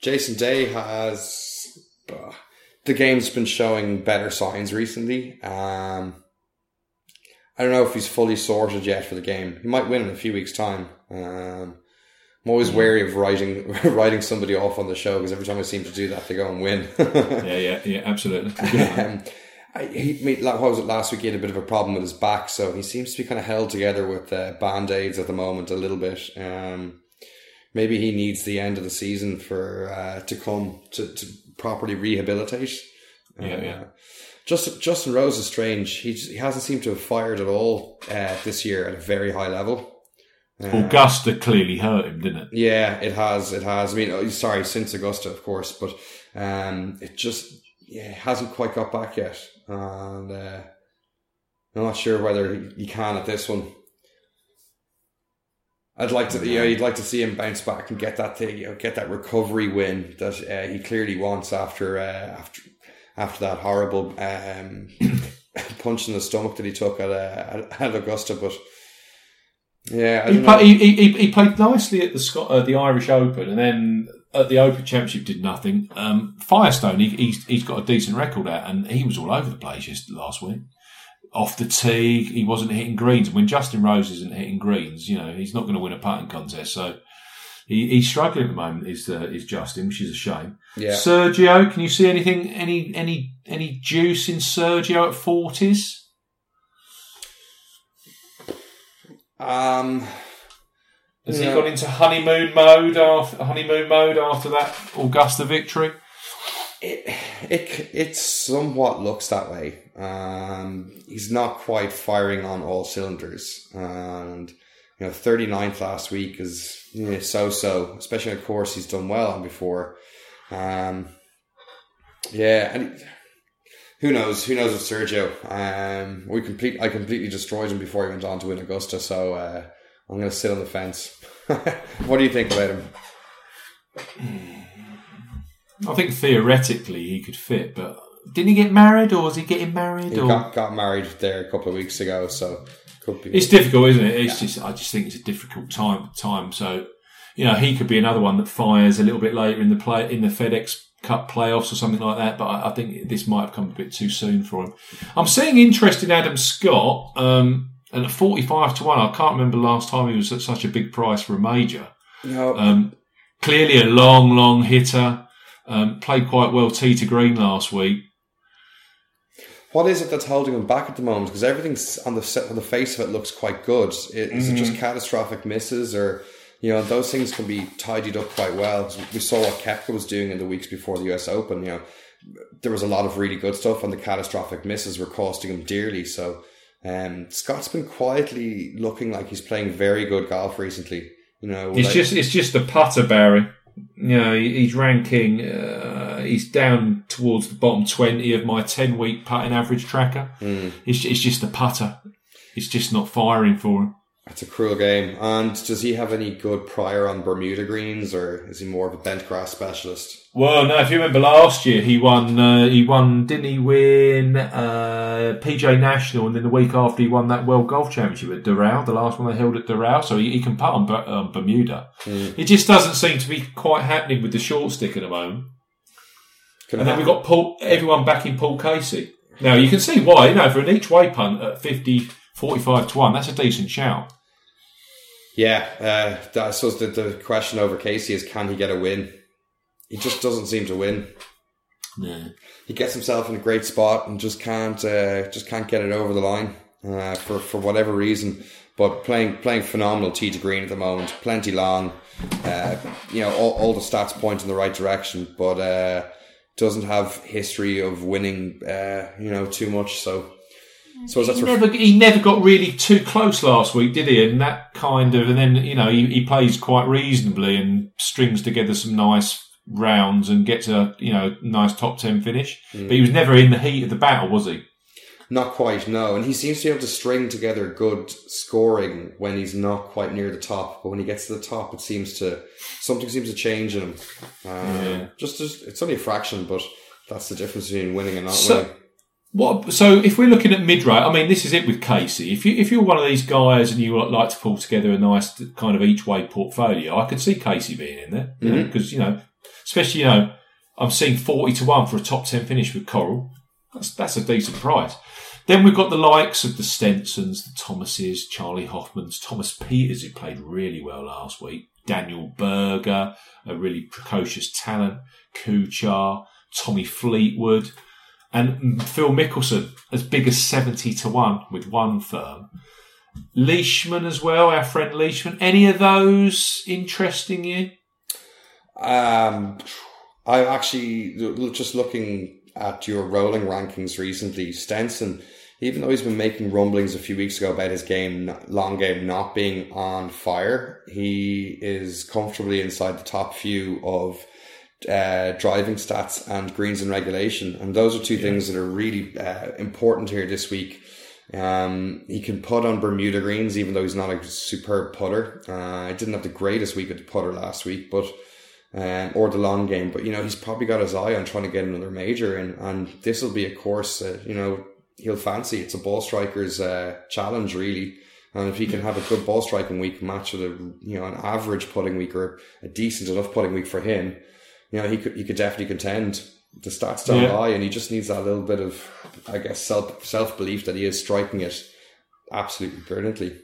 Jason Day has uh, the game's been showing better signs recently. Um, I don't know if he's fully sorted yet for the game. He might win in a few weeks' time. Um, I'm always wary of writing writing somebody off on the show because every time I seem to do that, they go and win. yeah, yeah, yeah, absolutely. um, I, he, what was it last week? He had a bit of a problem with his back, so he seems to be kind of held together with uh, band aids at the moment a little bit. Um, maybe he needs the end of the season for uh, to come to, to properly rehabilitate. Yeah, uh, yeah. Justin Justin Rose is strange. He he hasn't seemed to have fired at all uh, this year at a very high level. Uh, Augusta clearly hurt him, didn't it? Yeah, it has. It has. I mean, oh, sorry, since Augusta, of course, but um, it just yeah hasn't quite got back yet, and uh, I'm not sure whether he can at this one. I'd like to, you know, you'd like to see him bounce back and get that thing, you know, get that recovery win that uh, he clearly wants after uh, after after that horrible um, punch in the stomach that he took at uh, at Augusta. But yeah, he, play, he, he, he, played nicely at the Scott, uh, the Irish Open, and then at the Open Championship did nothing. Um, Firestone, he, he's, he's got a decent record at, and he was all over the place just last week off the tee. He wasn't hitting greens. When Justin Rose isn't hitting greens, you know, he's not going to win a putting contest. So he, he's struggling at the moment. Is uh, is Justin, which is a shame. Yeah. Sergio, can you see anything? Any any any juice in Sergio at forties? Um. Has he gone into honeymoon mode after honeymoon mode after that Augusta victory? It it it somewhat looks that way. Um, he's not quite firing on all cylinders, and you know, 39th last week is you know, so so. Especially of course he's done well on before. Um, yeah, and who knows? Who knows with Sergio? Um, we complete. I completely destroyed him before he went on to win Augusta, so uh, I'm going to sit on the fence. what do you think about him? I think theoretically he could fit, but didn't he get married, or was he getting married? He or? got, got married there a couple of weeks ago, so could be. It's difficult, isn't it? It's yeah. just I just think it's a difficult time. Time, so you know he could be another one that fires a little bit later in the play in the FedEx Cup playoffs or something like that. But I, I think this might have come a bit too soon for him. I'm seeing interest in Adam Scott. Um, and at 45 to 1, I can't remember last time he was at such a big price for a major. No. Um, clearly a long, long hitter. Um, played quite well tee to green last week. What is it that's holding him back at the moment? Because everything's on the on the face of it looks quite good. Is, mm-hmm. it just mm-hmm. catastrophic misses, or you know those things can be tidied up quite well? We saw what Koepka was doing in the weeks before the U.S. Open. You know, there was a lot of really good stuff, and the catastrophic misses were costing him dearly. So, um, Scott's been quietly looking like he's playing very good golf recently. You know, it's like, just it's just a putter, Barry you know, he's ranking, uh, he's down towards the bottom 20 of my 10 week putting average tracker. Mm. It's, it's just a putter. It's just not firing for him. It's a cruel game. And does he have any good prior on Bermuda greens, or is he more of a bent grass specialist? Well, no. If you remember last year, he won. Uh, he won. Didn't he win uh, PGA National? And then the week after, he won that World Golf Championship at Doral, the last one they held at Doral. So he, he can putt on, on Bermuda. Mm. It just doesn't seem to be quite happening with the short stick at the moment. Can and then we've got Paul, everyone backing Paul Casey. Now you can see why. You know, for an each way punt at 50, 45 to one, that's a decent shout. Yeah, uh, I suppose the, the question over Casey is can he get a win? He just doesn't seem to win. Yeah. He gets himself in a great spot and just can't uh, just can't get it over the line uh, for for whatever reason. But playing playing phenomenal tee to green at the moment, plenty long. Uh, you know, all, all, the stats point in the right direction, but uh, doesn't have history of winning. Uh, you know, too much. So so he never he never got really too close last week, did he? And that kind of and then you know he, he plays quite reasonably and strings together some nice rounds and gets a you know nice top ten finish. Mm. But he was never in the heat of the battle, was he? Not quite, no. And he seems to be able to string together good scoring when he's not quite near the top. But when he gets to the top, it seems to something seems to change in him. Um, yeah. Just, just it's only a fraction, but that's the difference between winning and not so, winning. What? So if we're looking at mid rate, I mean, this is it with Casey. If you if you're one of these guys and you like to pull together a nice kind of each way portfolio, I could see Casey being in there because mm-hmm. you know, especially you know, I'm seeing forty to one for a top ten finish with Coral. That's that's a decent price. Then we've got the likes of the Stensons, the Thomases, Charley Hoffmans, Thomas Pieters, who played really well last week, Daniel Berger, a really precocious talent, Kuchar, Tommy Fleetwood and Phil Mickelson as big as 70 to 1 with one firm. Leishman as well, our friend Leishman. Any of those interesting you? Um, I'm actually just looking at your rolling rankings recently. Stenson, even though he's been making rumblings a few weeks ago about his game, long game not being on fire, he is comfortably inside the top few of uh, driving stats and greens and regulation. And those are two yeah. things that are really uh, important here this week. Um, he can putt on Bermuda greens, even though he's not a superb putter. Uh, I didn't have the greatest week at the putter last week, but um, or the long game. But you know, he's probably got his eye on trying to get another major, and and this will be a course that you know he'll fancy. It's a ball striker's uh, challenge, really. And if he can have a good ball striking week match with a you know an average putting week or a decent enough putting week for him, you know he could he could definitely contend. The stats don't Yeah. lie, and he just needs that little bit of, I guess, self self belief that he is striking it absolutely brilliantly.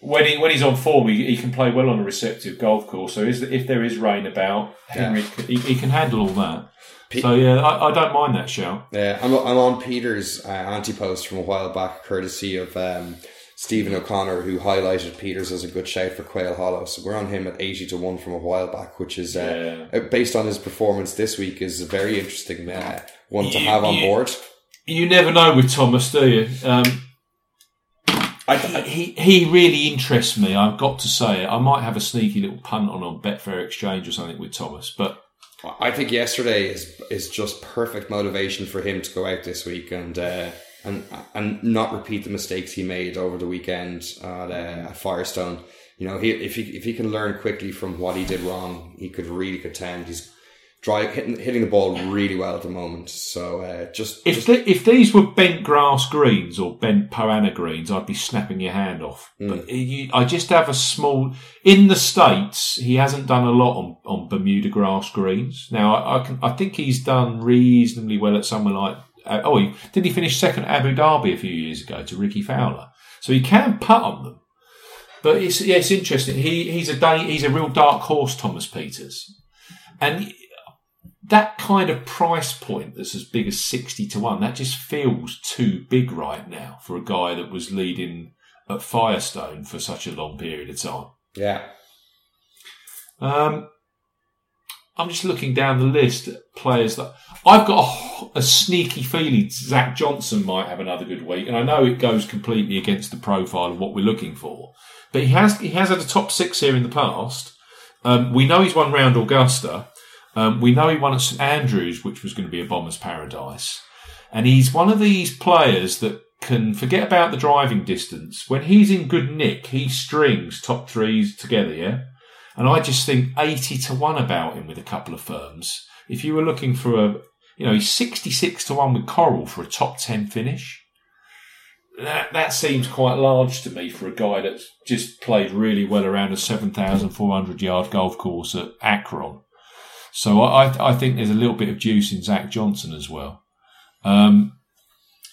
When he when he's on form, he, he can play well on a receptive golf course. So is, if there is rain about, Henry he, he can handle all that. Pe- so yeah, I, I don't mind that shout. Yeah, I'm, I'm on Pieters uh, anti post from a while back, courtesy of um, Stephen O'Connor, who highlighted Pieters as a good shout for Quail Hollow. So we're on him at 80 to 1 from a while back, which is, uh, uh, based on his performance this week, is a very interesting uh, one to You- have on you- board. You never know with Thomas, do you? Um, I, he he really interests me. I've got to say, I might have a sneaky little punt on on Betfair Exchange or something with Thomas, but I think yesterday is is just perfect motivation for him to go out this week and uh, and and not repeat the mistakes he made over the weekend at, uh, at Firestone. You know, he if he if he can learn quickly from what he did wrong, he could really contend. He's dry hitting, hitting the ball really well at the moment. So uh, just if just, the, if these were bent grass greens or bent Poana greens, I'd be snapping your hand off. But you, I just have a small. In the states, he hasn't done a lot on, on Bermuda grass greens. Now, I, I can I think he's done reasonably well at somewhere like. Uh, oh, he, did he finish second at Abu Dhabi a few years ago to Rickie Fowler? So he can putt on them. But it's yeah, it's interesting. He he's a day, he's a real dark horse, Thomas Pieters, and that kind of price point that's as big as 60 to 1, that just feels too big right now for a guy that was leading at Firestone for such a long period of time. yeah. Um, I'm just looking down the list at players that I've got a, a sneaky feeling Zach Johnson might have another good week, and I know it goes completely against the profile of what we're looking for, but he has he has had a top six here in the past. Um, we know he's won round Augusta. Um, we know he won at St Andrews, which was going to be a bomber's paradise, and he's one of these players that can forget about the driving distance. When he's in good nick, he strings top threes together. Yeah. And I just think 80 to 1 about him with a couple of firms. If you were looking for a, you know, he's 66 to 1 with Coral for a top 10 finish. That, that seems quite large to me for a guy that's just played really well around a 7,400 yard golf course at Akron. So I, I- think there's a little bit of juice in Zach Johnson as well. Um,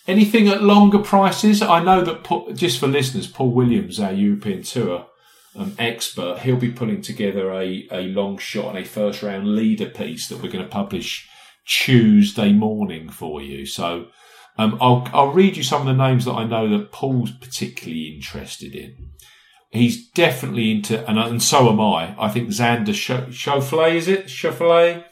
anything at longer prices? I know that, Paul- just for listeners, Paul Williams, our European tour um, expert, he'll be putting together a, a long shot and a first round leader piece that we're going to publish Tuesday morning for you. So um, I'll, I'll read you some of the names that I know that Paul's particularly interested in. He's definitely into, and, and so am I. I think Xander Schauffele, is it? Schauffele?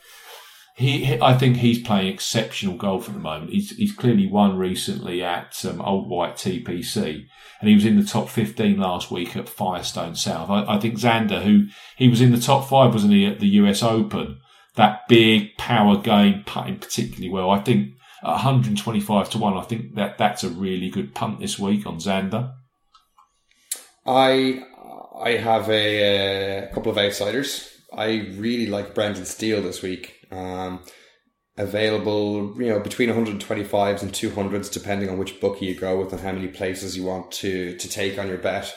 He, I think he's playing exceptional golf at the moment. He's, he's clearly won recently at um, Old White TPC, and he was in the top 15 last week at Firestone South. I, I think Xander, who he was in the top five, wasn't he, at the US Open? That big power game, putting particularly well. I think at 125 to 1, I think that that's a really good punt this week on Xander. I I have a, uh couple of outsiders. I really like Brendan Steele this week. Um, available, you know, between 125s and 200s, depending on which bookie you go with and how many places you want to to take on your bet.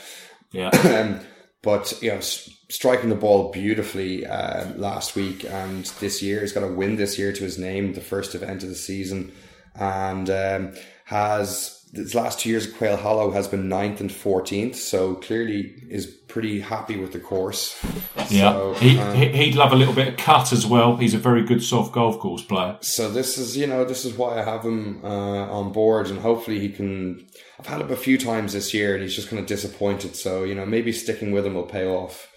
Yeah. um, but you know, s- striking the ball beautifully uh, last week and this year, he's got a win this year to his name, the first event of the season, and um, has his last two years at Quail Hollow has been ninth and fourteenth. So clearly is pretty happy with the course. Yeah. So, he, um, he'd love a little bit of cut as well. He's a very good soft golf course player. so this is you know this is why I have him uh, on board, and hopefully he can. I've had him a few times this year, and he's just kind of disappointed. So you know maybe sticking with him will pay off.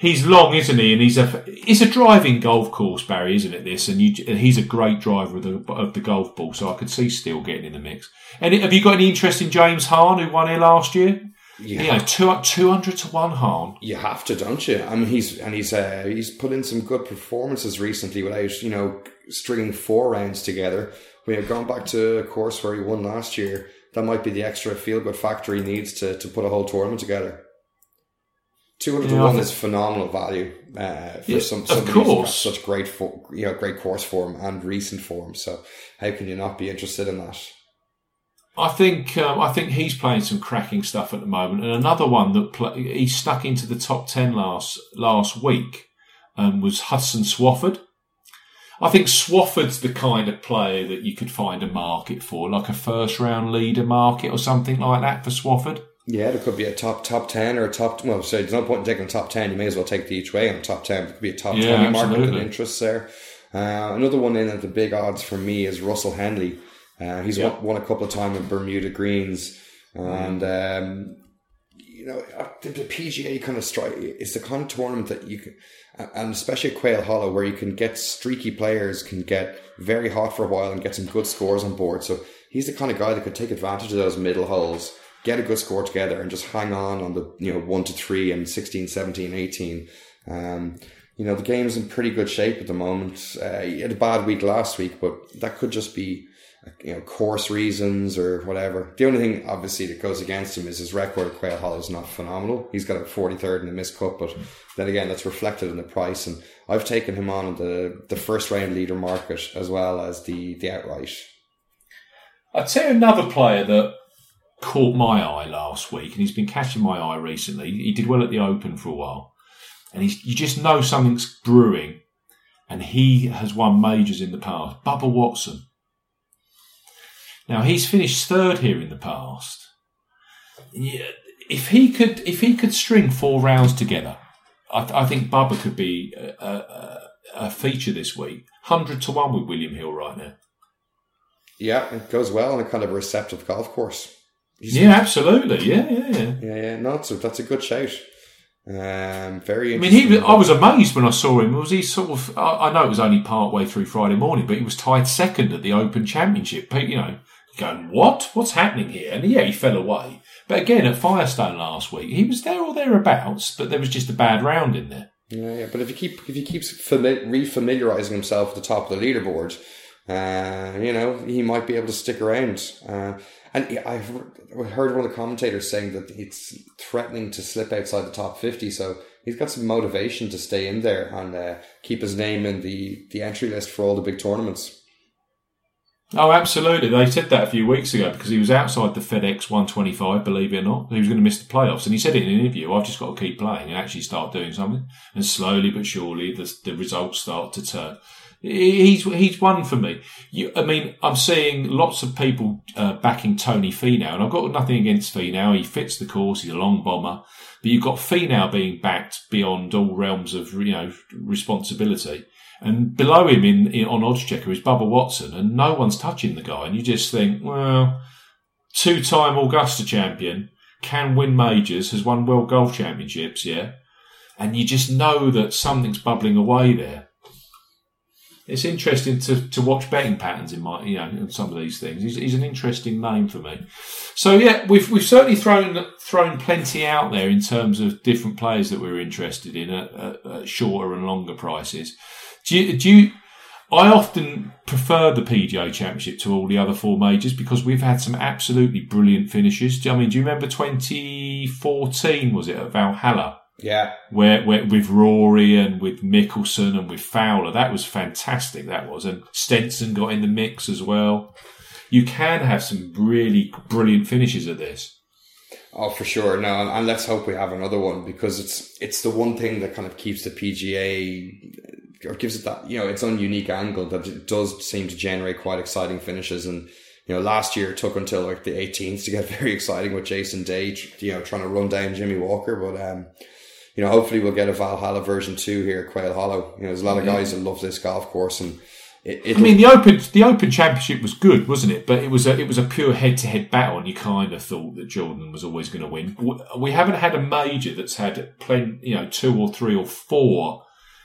He's long, isn't he? And he's a it's a driving golf course, Barry, isn't it? This and, you, and he's a great driver of the of the golf ball. So I could see Steele getting in the mix. And have you got any interest in James Hahn, who won here last year? You Yeah, two two hundred to one Hahn. You have to, don't you? I mean, he's and he's uh, he's put in some good performances recently without you know stringing four rounds together. We have gone back to a course where he won last year that might be the extra feel good factor he needs to, to put a whole tournament together. 200 Yeah, to 1 is phenomenal value uh, for Yeah, some somebody who's such great for, you know great course form and recent form. So how can you not be interested in that? I think um, I think he's playing some cracking stuff at the moment, and another one that pla he stuck into the top ten last last week um, was Hudson Swafford. I think Swafford's the kind of player that you could find a market for, like a first round leader market or something like that for Swafford. Yeah, there could be a top top ten or a top. Well, so there's no point in taking a top ten. You may as well take the each way on a top ten. It could be a top Yeah, twenty market and interest there. Uh, another one in at the big odds for me is Russell Henley. Uh, he's Yeah. won, won a couple of times in Bermuda Greens, and um, you know uh, the, the PGA kind of strike. It's the kind of tournament that you can, and especially Quail Hollow, where you can get streaky players, can get very hot for a while, and get some good scores on board. So he's the kind of guy that could take advantage of those middle holes, get a good score together, and just hang on on the you know one to three and 16, 17, 18. Um, you know the game's in pretty good shape at the moment. Uh, he had a bad week last week, but that could just be you know, course reasons or whatever. The only thing, obviously, that goes against him is his record at Quail Hollow is not phenomenal. He's got a 43rd in the Miss Cup, but then again, that's reflected in the price. And I've taken him on the, the first round leader market as well as the, the outright. I'd say another player that caught my eye last week, and he's been catching my eye recently. He did well at the Open for a while, and you just know something's brewing. And he has won majors in the past. Bubba Watson. Now he's finished third here in the past. If he could, if he could string four rounds together, I, I think Bubba could be a, a, a feature this week. Hundred to one with William Hill right now. Yeah, it goes well on a kind of receptive golf course. He's- Yeah, absolutely. Yeah, yeah, yeah. Yeah, yeah, no, that's a, that's a good shout. Um, very I mean, he. I was amazed when I saw him. Was he sort of? I, I know it was only part way through Friday morning, but he was tied second at the Open Championship. You know, going what? What's happening here? And yeah, he fell away. But again, at Firestone last week, he was there or thereabouts, but there was just a bad round in there. Yeah, yeah, but if he keep if he keeps fami- refamiliarizing himself at the top of the leaderboard, uh, you know, he might be able to stick around. Uh, and I've heard one of the commentators saying that it's threatening to slip outside the top fifty. So he's got some motivation to stay in there and uh, keep his name in the the entry list for all the big tournaments. Oh, absolutely. They said that a few weeks ago because he was outside the FedEx 125, believe it or not. He was going to miss the playoffs. And he said in an interview, I've just got to keep playing and actually start doing something. And slowly but surely, the, the results start to turn. He's, he's one for me. You, I mean, I'm seeing lots of people uh, backing Tony Finau, and I've got nothing against Finau. He fits the course. He's a long bomber. But you've got Finau being backed beyond all realms of, you know, responsibility. And below him in, in on Oddschecker is Bubba Watson, and no one's touching the guy. And you just think, well, two-time Augusta champion, can win majors, has won World Golf Championships, yeah. And you just know that something's bubbling away there. It's interesting to, to watch betting patterns in my, you know, in some of these things. He's, he's an interesting name for me. So yeah, we've we've certainly thrown thrown plenty out there in terms of different players that we're interested in at, at, at shorter and longer prices. Do you, do you? I often prefer the PGA Championship to all the other four majors because we've had some absolutely brilliant finishes. Do I mean, do you remember 2014? Was it at Valhalla? Yeah, where, where with Rory and with Mickelson and with Fowler. That was fantastic. That was, and Stenson got in the mix as well. You can have some really brilliant finishes at this. Oh, for sure. No, and, and let's hope we have another one because it's it's the one thing that kind of keeps the PGA or gives it that you know its own unique angle that it does seem to generate quite exciting finishes. And you know, last year it took until like the 18th to get very exciting with Jason Day, you know, trying to run down Jimmy Walker. But um, you know, hopefully we'll get a Valhalla version two here at Quail Hollow. You know, there's a lot of guys that love this golf course and. It, I mean, the Open the Open Championship was good, wasn't it? But it was a it was a pure head to head battle, and you kind of thought that Jordan was always going to win. We haven't had a major that's had plenty, you know, two or three or four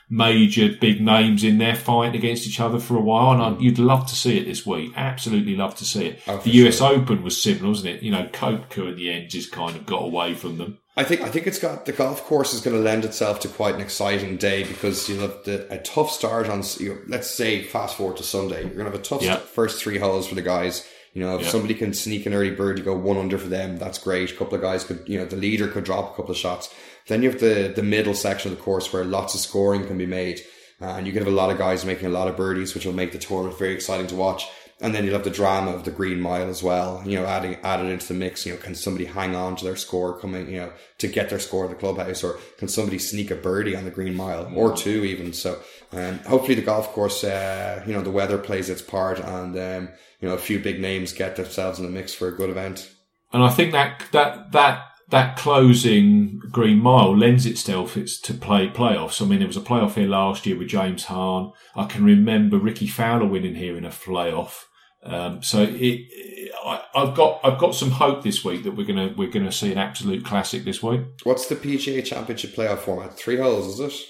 major big names in there fighting against each other for a while, and I, mm. you'd love to see it this week. Absolutely love to see it. Oh, the US sure. Open was similar, wasn't it? You know, Koepka in the end just kind of got away from them. I think I think it's got the golf course is going to lend itself to quite an exciting day because you'll have the, a tough start on. You know, let's say fast forward to Sunday, you're going to have a tough Yeah. st- first three holes for the guys. You know, if Yeah. somebody can sneak an early bird, you go one under for them. That's great. A couple of guys could, you know, the leader could drop a couple of shots. Then you have the the middle section of the course where lots of scoring can be made, uh, and you can have a lot of guys making a lot of birdies, which will make the tournament very exciting to watch. And then you'll have the drama of the green mile as well. You know, adding added into the mix. You know, can somebody hang on to their score coming? You know, to get their score at the clubhouse, or can somebody sneak a birdie on the green mile or two even? So, um, hopefully the golf course, uh, you know, the weather plays its part, and um, you know, a few big names get themselves in the mix for a good event. And I think that that that that closing green mile lends itself it's to play playoffs. I mean, there was a playoff here last year with James Hahn. I can remember Rickie Fowler winning here in a playoff. Um, so it, I, I've got I've got some hope this week that we're gonna we're gonna see an absolute classic this week. What's the PGA Championship playoff format? Three holes, is it?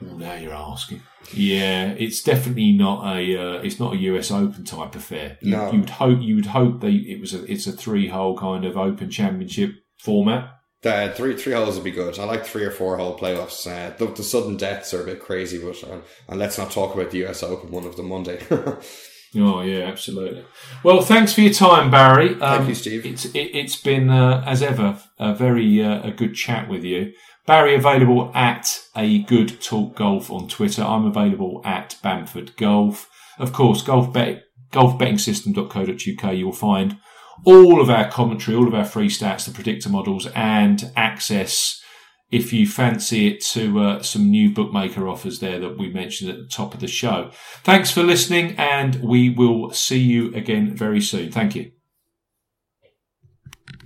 Now you're asking. Yeah, it's definitely not a uh, it's not a US Open type affair. You, No. you would hope you would hope they it was a it's a three hole kind of Open Championship format. Uh, three three holes would be good. I like three or four hole playoffs. Uh, the, the sudden deaths are a bit crazy, but uh, and let's not talk about the US Open one of them Monday. Oh yeah, absolutely. Well, thanks for your time, Barry. Um, Thank you, Steve. It's it, it's been uh, as ever a very uh, a good chat with you, Barry. Available at a good talk golf on Twitter. I'm available at Bamford Golf. Of course, golf bet golfbettingsystem.co.uk. You'll find all of our commentary, all of our free stats, the predictor models, and access if you fancy it to uh, some new bookmaker offers there that we mentioned at the top of the show. Thanks for listening and we will see you again very soon. Thank you.